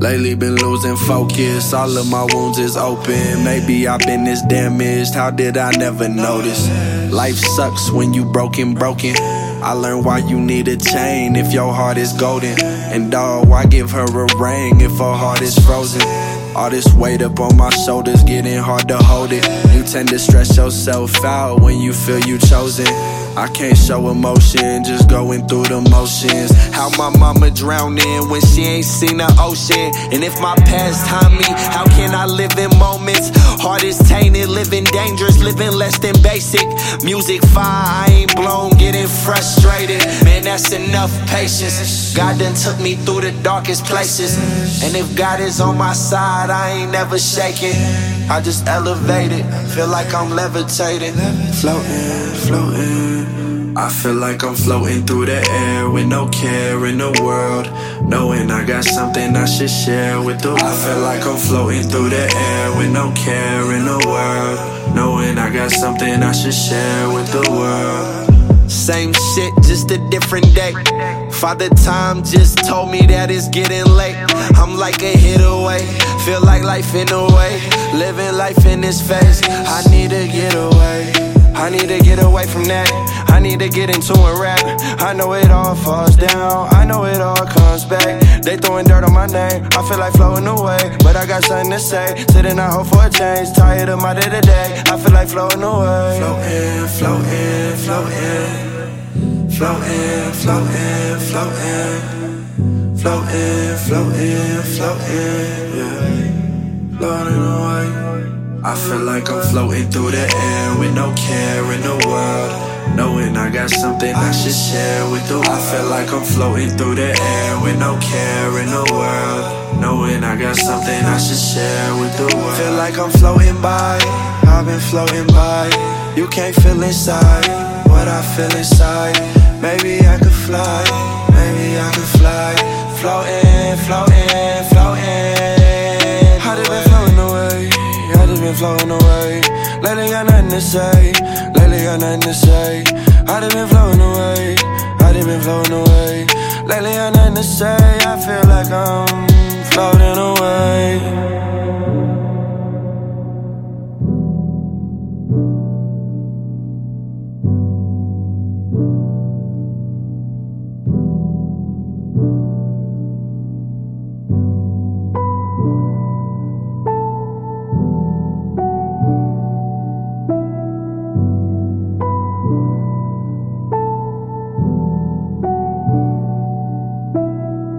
Lately been losing focus, all of my wounds is open. Maybe I've been this damaged, how did I never notice? Life sucks when you broken, broken. I learned why you need a chain if your heart is golden. And dog, why give her a ring if her heart is frozen? All this weight up on my shoulders, getting hard to hold it. You tend to stress yourself out when you feel you chosen. I can't show emotion, just going through the motions. How my mama drowning when she ain't seen the ocean. And if my past time me, how can I live in moments? Heart is tainted, living dangerous, living less than basic. Music fire, I ain't blown, getting frustrated. Man, that's enough patience. God done took me through the darkest places. And if God is on my side, I ain't never shaking. I just elevated, feel like I'm levitating. Floating, floating. I feel like I'm floating through the air with no care in the world. Knowing I got something I should share with the world. I feel like I'm floating through the air with no care in the world. Knowing I got something I should share with the world. Same shit, just a different day. Father Time just told me that it's getting late. I'm like a hit away, feel like life in a way. Living life in this phase, I need to get away. I need to get away from that. I need to get into a rap. I know it all falls down. I know it all comes back. They throwing dirt on my name. I feel like floating away, but I got something to say. Sitting, I hope for a change. Tired of my day to day. I feel like floating away. Floating, floating, floating. Floating, floating, floating. Floating, floating, floating. Yeah. Floating away. I feel like I'm floating through the air with no care in the world. Knowing I got something I should share with the world. I feel like I'm floating through the air with no care in the world. Knowing I got something I should share with the world. Feel like I'm floating by, I've been floating by. You can't feel inside what I feel inside. Maybe I could fly, maybe I could fly. Floating, floating, floating. I just been floating away, I just been floating away. Lately got nothing to say, lately got nothing to say. I just been floating away, I just been floating away. Lately got nothing to say, I feel like I'm.